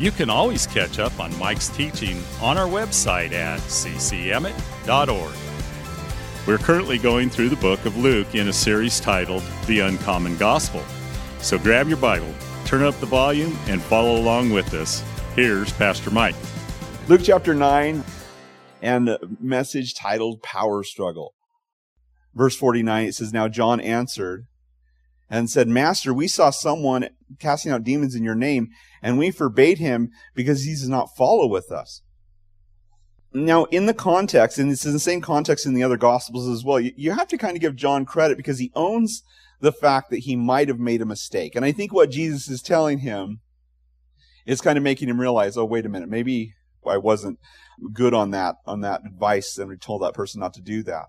you can always catch up on Mike's teaching on our website at ccemmett.org. We're currently going through the book of Luke in a series titled The Uncommon Gospel. So grab your Bible, turn up the volume, and follow along with us. Here's Pastor Mike. Luke chapter 9 and message titled Power Struggle. Verse 49, it says, Now John answered and said, Master, we saw someone casting out demons in your name and we forbade him because he does not follow with us. Now, in the context, and this is the same context in the other Gospels as well, you, you have to kind of give John credit because he owns the fact that he might have made a mistake. And I think what Jesus is telling him is kind of making him realize, oh, wait a minute, maybe I wasn't good on that, on that advice and we told that person not to do that.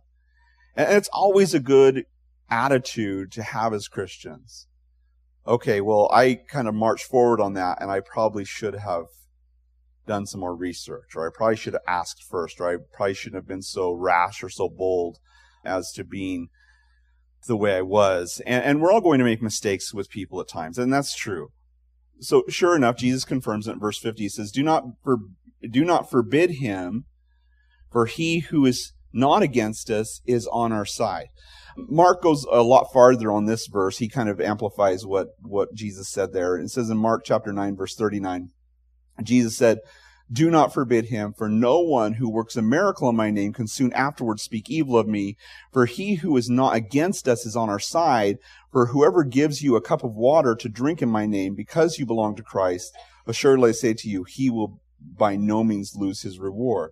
And it's always a good attitude to have as Christians okay, well, I kind of marched forward on that and I probably should have done some more research or I probably should have asked first or I probably shouldn't have been so rash or so bold as to being the way I was. And, and we're all going to make mistakes with people at times, and that's true. So sure enough, Jesus confirms it in verse 50. He says, do not, for, do not forbid him, for he who is not against us is on our side. Mark goes a lot farther on this verse. He kind of amplifies what, what Jesus said there. It says in Mark chapter 9, verse 39, Jesus said, do not forbid him, for no one who works a miracle in my name can soon afterwards speak evil of me. For he who is not against us is on our side. For whoever gives you a cup of water to drink in my name, because you belong to Christ, assuredly I say to you, he will by no means lose his reward.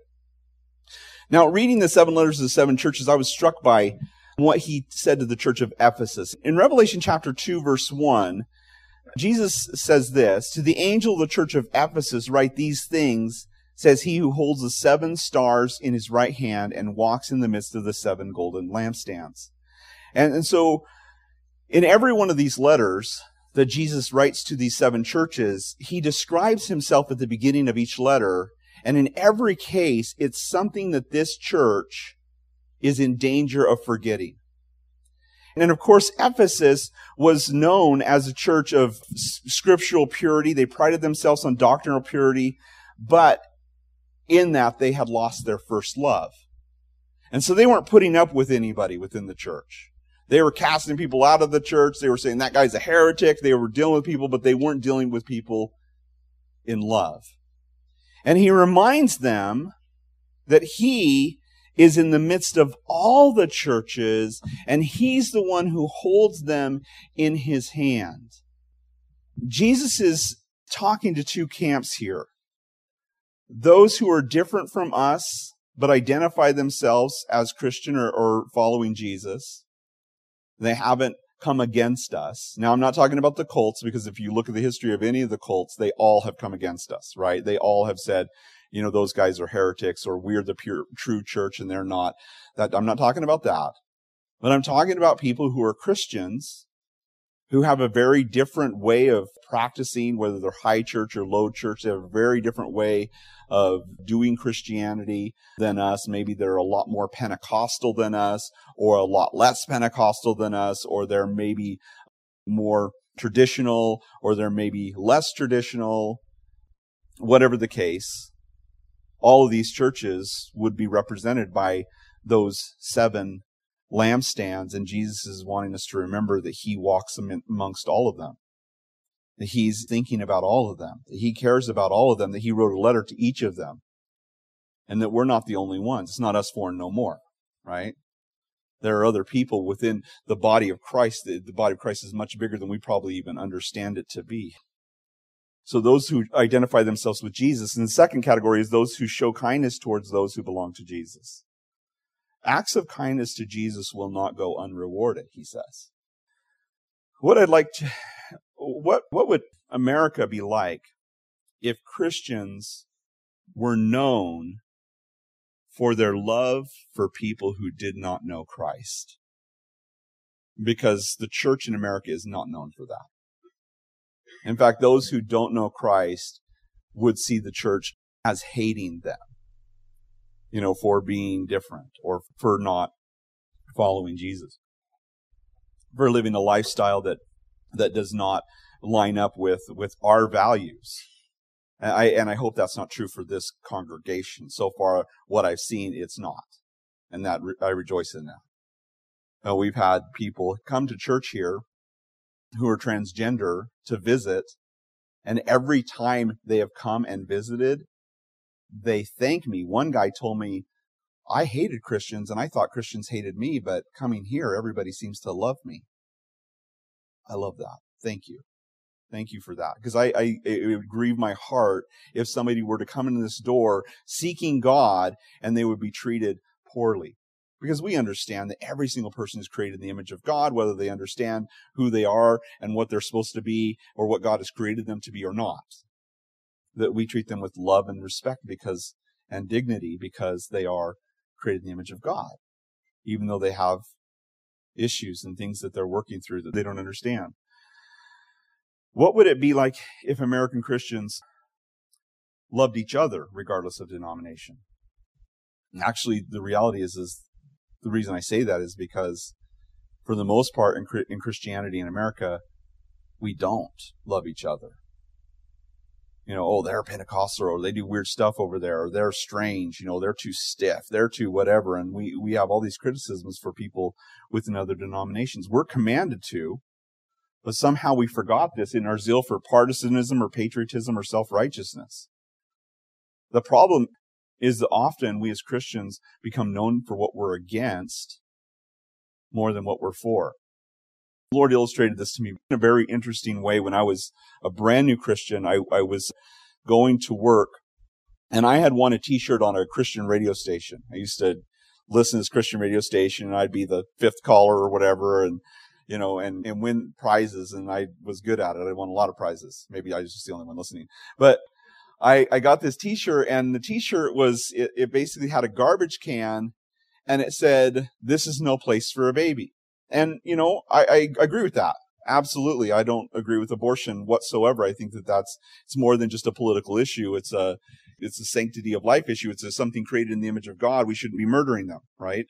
Now, reading the seven letters of the seven churches, I was struck by what he said to the church of Ephesus. In Revelation chapter 2 verse 1, Jesus says this, to the angel of the church of Ephesus write these things, says he who holds the seven stars in his right hand and walks in the midst of the seven golden lampstands. And, and so in every one of these letters that Jesus writes to these seven churches, he describes himself at the beginning of each letter. And in every case, it's something that this church is in danger of forgetting. And of course, Ephesus was known as a church of scriptural purity. They prided themselves on doctrinal purity, but in that they had lost their first love. And so they weren't putting up with anybody within the church. They were casting people out of the church. They were saying that guy's a heretic. They were dealing with people, but they weren't dealing with people in love. And he reminds them that he is in the midst of all the churches, and he's the one who holds them in his hand. Jesus is talking to two camps here. Those who are different from us, but identify themselves as Christian or, or following Jesus. They haven't come against us. Now, I'm not talking about the cults because if you look at the history of any of the cults, they all have come against us, right? They all have said, you know, those guys are heretics or we're the pure, true church and they're not. That, I'm not talking about that. But I'm talking about people who are Christians who have a very different way of practicing, whether they're high church or low church. They have a very different way of doing Christianity than us. Maybe they're a lot more Pentecostal than us or a lot less Pentecostal than us, or they're maybe more traditional or they're maybe less traditional, whatever the case all of these churches would be represented by those seven lampstands, and Jesus is wanting us to remember that He walks amongst all of them. That He's thinking about all of them. That He cares about all of them. That He wrote a letter to each of them. And that we're not the only ones. It's not us four and no more, right? There are other people within the body of Christ. The, the body of Christ is much bigger than we probably even understand it to be. So those who identify themselves with Jesus. And the second category is those who show kindness towards those who belong to Jesus. Acts of kindness to Jesus will not go unrewarded, he says. What I'd like to, what, what would America be like if Christians were known for their love for people who did not know Christ. Because the church in America is not known for that. In fact, those who don't know Christ would see the church as hating them, you know, for being different or for not following Jesus, for living a lifestyle that, that does not line up with, with our values. And I, and I hope that's not true for this congregation. So far, what I've seen, it's not. And that re- I rejoice in that. Uh, we've had people come to church here who are transgender to visit. And every time they have come and visited, they thank me. One guy told me, I hated Christians and I thought Christians hated me, but coming here, everybody seems to love me. I love that. Thank you. Thank you for that. Because I, I, it would grieve my heart if somebody were to come in this door seeking God and they would be treated poorly. Because we understand that every single person is created in the image of God, whether they understand who they are and what they're supposed to be or what God has created them to be or not. That we treat them with love and respect because, and dignity because they are created in the image of God. Even though they have issues and things that they're working through that they don't understand. What would it be like if American Christians loved each other regardless of denomination? Actually, the reality is, is the reason I say that is because for the most part in, in Christianity in America, we don't love each other. You know, oh, they're Pentecostal or they do weird stuff over there or they're strange, you know, they're too stiff, they're too whatever. And we, we have all these criticisms for people within other denominations. We're commanded to, but somehow we forgot this in our zeal for partisanism or patriotism or self-righteousness. The problem is that often we as Christians become known for what we're against more than what we're for. The Lord illustrated this to me in a very interesting way when I was a brand new Christian. I, I was going to work and I had won a t-shirt on a Christian radio station. I used to listen to this Christian radio station and I'd be the fifth caller or whatever. And you know, and, and win prizes. And I was good at it. I won a lot of prizes. Maybe I was just the only one listening, but I, I got this t-shirt and the t-shirt was, it, it basically had a garbage can and it said, this is no place for a baby. And, you know, I, I agree with that. Absolutely. I don't agree with abortion whatsoever. I think that that's, it's more than just a political issue. It's a, it's a sanctity of life issue. It's a, something created in the image of God. We shouldn't be murdering them, right?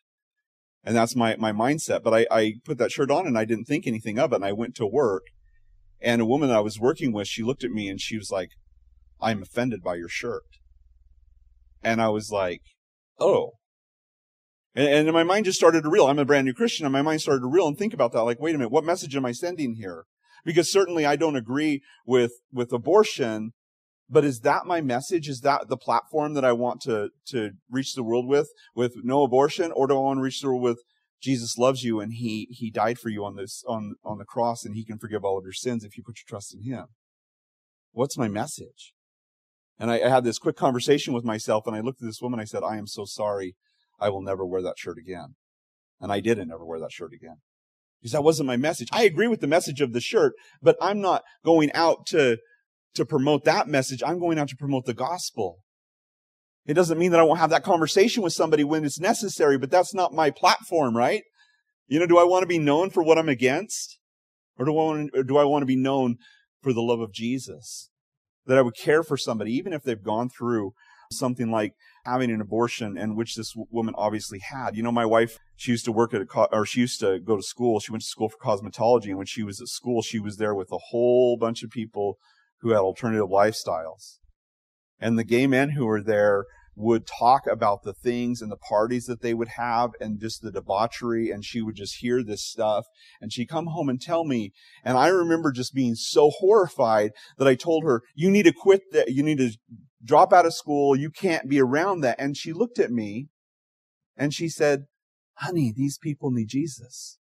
And that's my, my mindset. But I, I put that shirt on and I didn't think anything of it. And I went to work and a woman I was working with, she looked at me and she was like, I'm offended by your shirt. And I was like, oh. And, and my mind just started to reel. I'm a brand new Christian and my mind started to reel and think about that. Like, wait a minute, what message am I sending here? Because certainly I don't agree with, with abortion, but is that my message? Is that the platform that I want to, to reach the world with, with no abortion? Or do I want to reach the world with Jesus loves you and he, he died for you on this, on, on the cross and he can forgive all of your sins if you put your trust in him? What's my message? And I, I had this quick conversation with myself and I looked at this woman. I said, I am so sorry. I will never wear that shirt again. And I didn't ever wear that shirt again. Because that wasn't my message. I agree with the message of the shirt, but I'm not going out to to promote that message. I'm going out to promote the gospel. It doesn't mean that I won't have that conversation with somebody when it's necessary, but that's not my platform, right? You know, do I want to be known for what I'm against? Or do I want to, do I want to be known for the love of Jesus? That I would care for somebody, even if they've gone through something like having an abortion and which this woman obviously had. You know, my wife, she used to work at a, co- or she used to go to school. She went to school for cosmetology. And when she was at school, she was there with a whole bunch of people who had alternative lifestyles. And the gay men who were there would talk about the things and the parties that they would have and just the debauchery and she would just hear this stuff and she'd come home and tell me. And i remember just being so horrified that i told her you need to quit that you need to drop out of school. You can't be around that. And she looked at me and she said honey these people need jesus.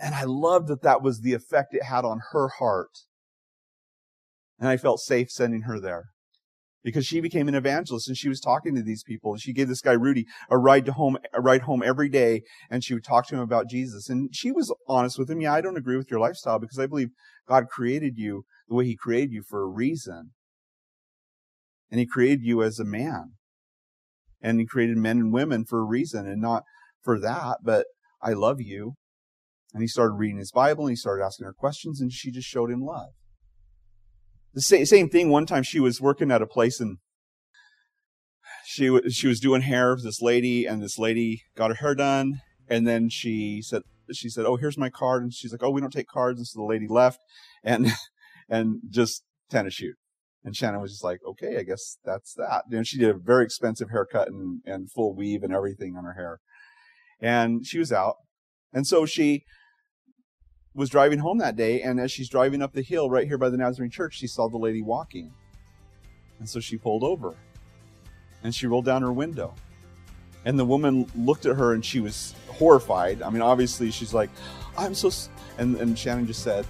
And i loved that that was the effect it had on her heart. And I felt safe sending her there because she became an evangelist and she was talking to these people. And she gave this guy Rudy a ride to home, a ride home every day. And she would talk to him about Jesus. And she was honest with him. Yeah, I don't agree with your lifestyle because I believe God created you the way he created you for a reason. And he created you as a man. And he created men and women for a reason and not for that, but I love you. And he started reading his Bible and he started asking her questions and she just showed him love. The same, same thing. One time she was working at a place and she was, she was doing hair for this lady and this lady got her hair done. And then she said, she said, Oh, here's my card. And she's like, Oh, we don't take cards. And so the lady left and, and just tennis shoot. And Shannon was just like, okay, I guess that's that. And she did a very expensive haircut and, and full weave and everything on her hair. And she was out. And so she was driving home that day. And as she's driving up the hill right here by the Nazarene church, she saw the lady walking. And so she pulled over and she rolled down her window. And the woman looked at her and she was horrified. I mean, obviously, she's like, I'm so. And, and Shannon just said,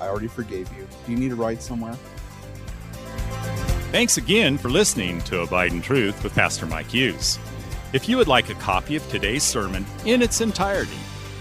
I already forgave you. Do you need a ride somewhere? Thanks again for listening to Abide in Truth with Pastor Mike Hughes. If you would like a copy of today's sermon in its entirety,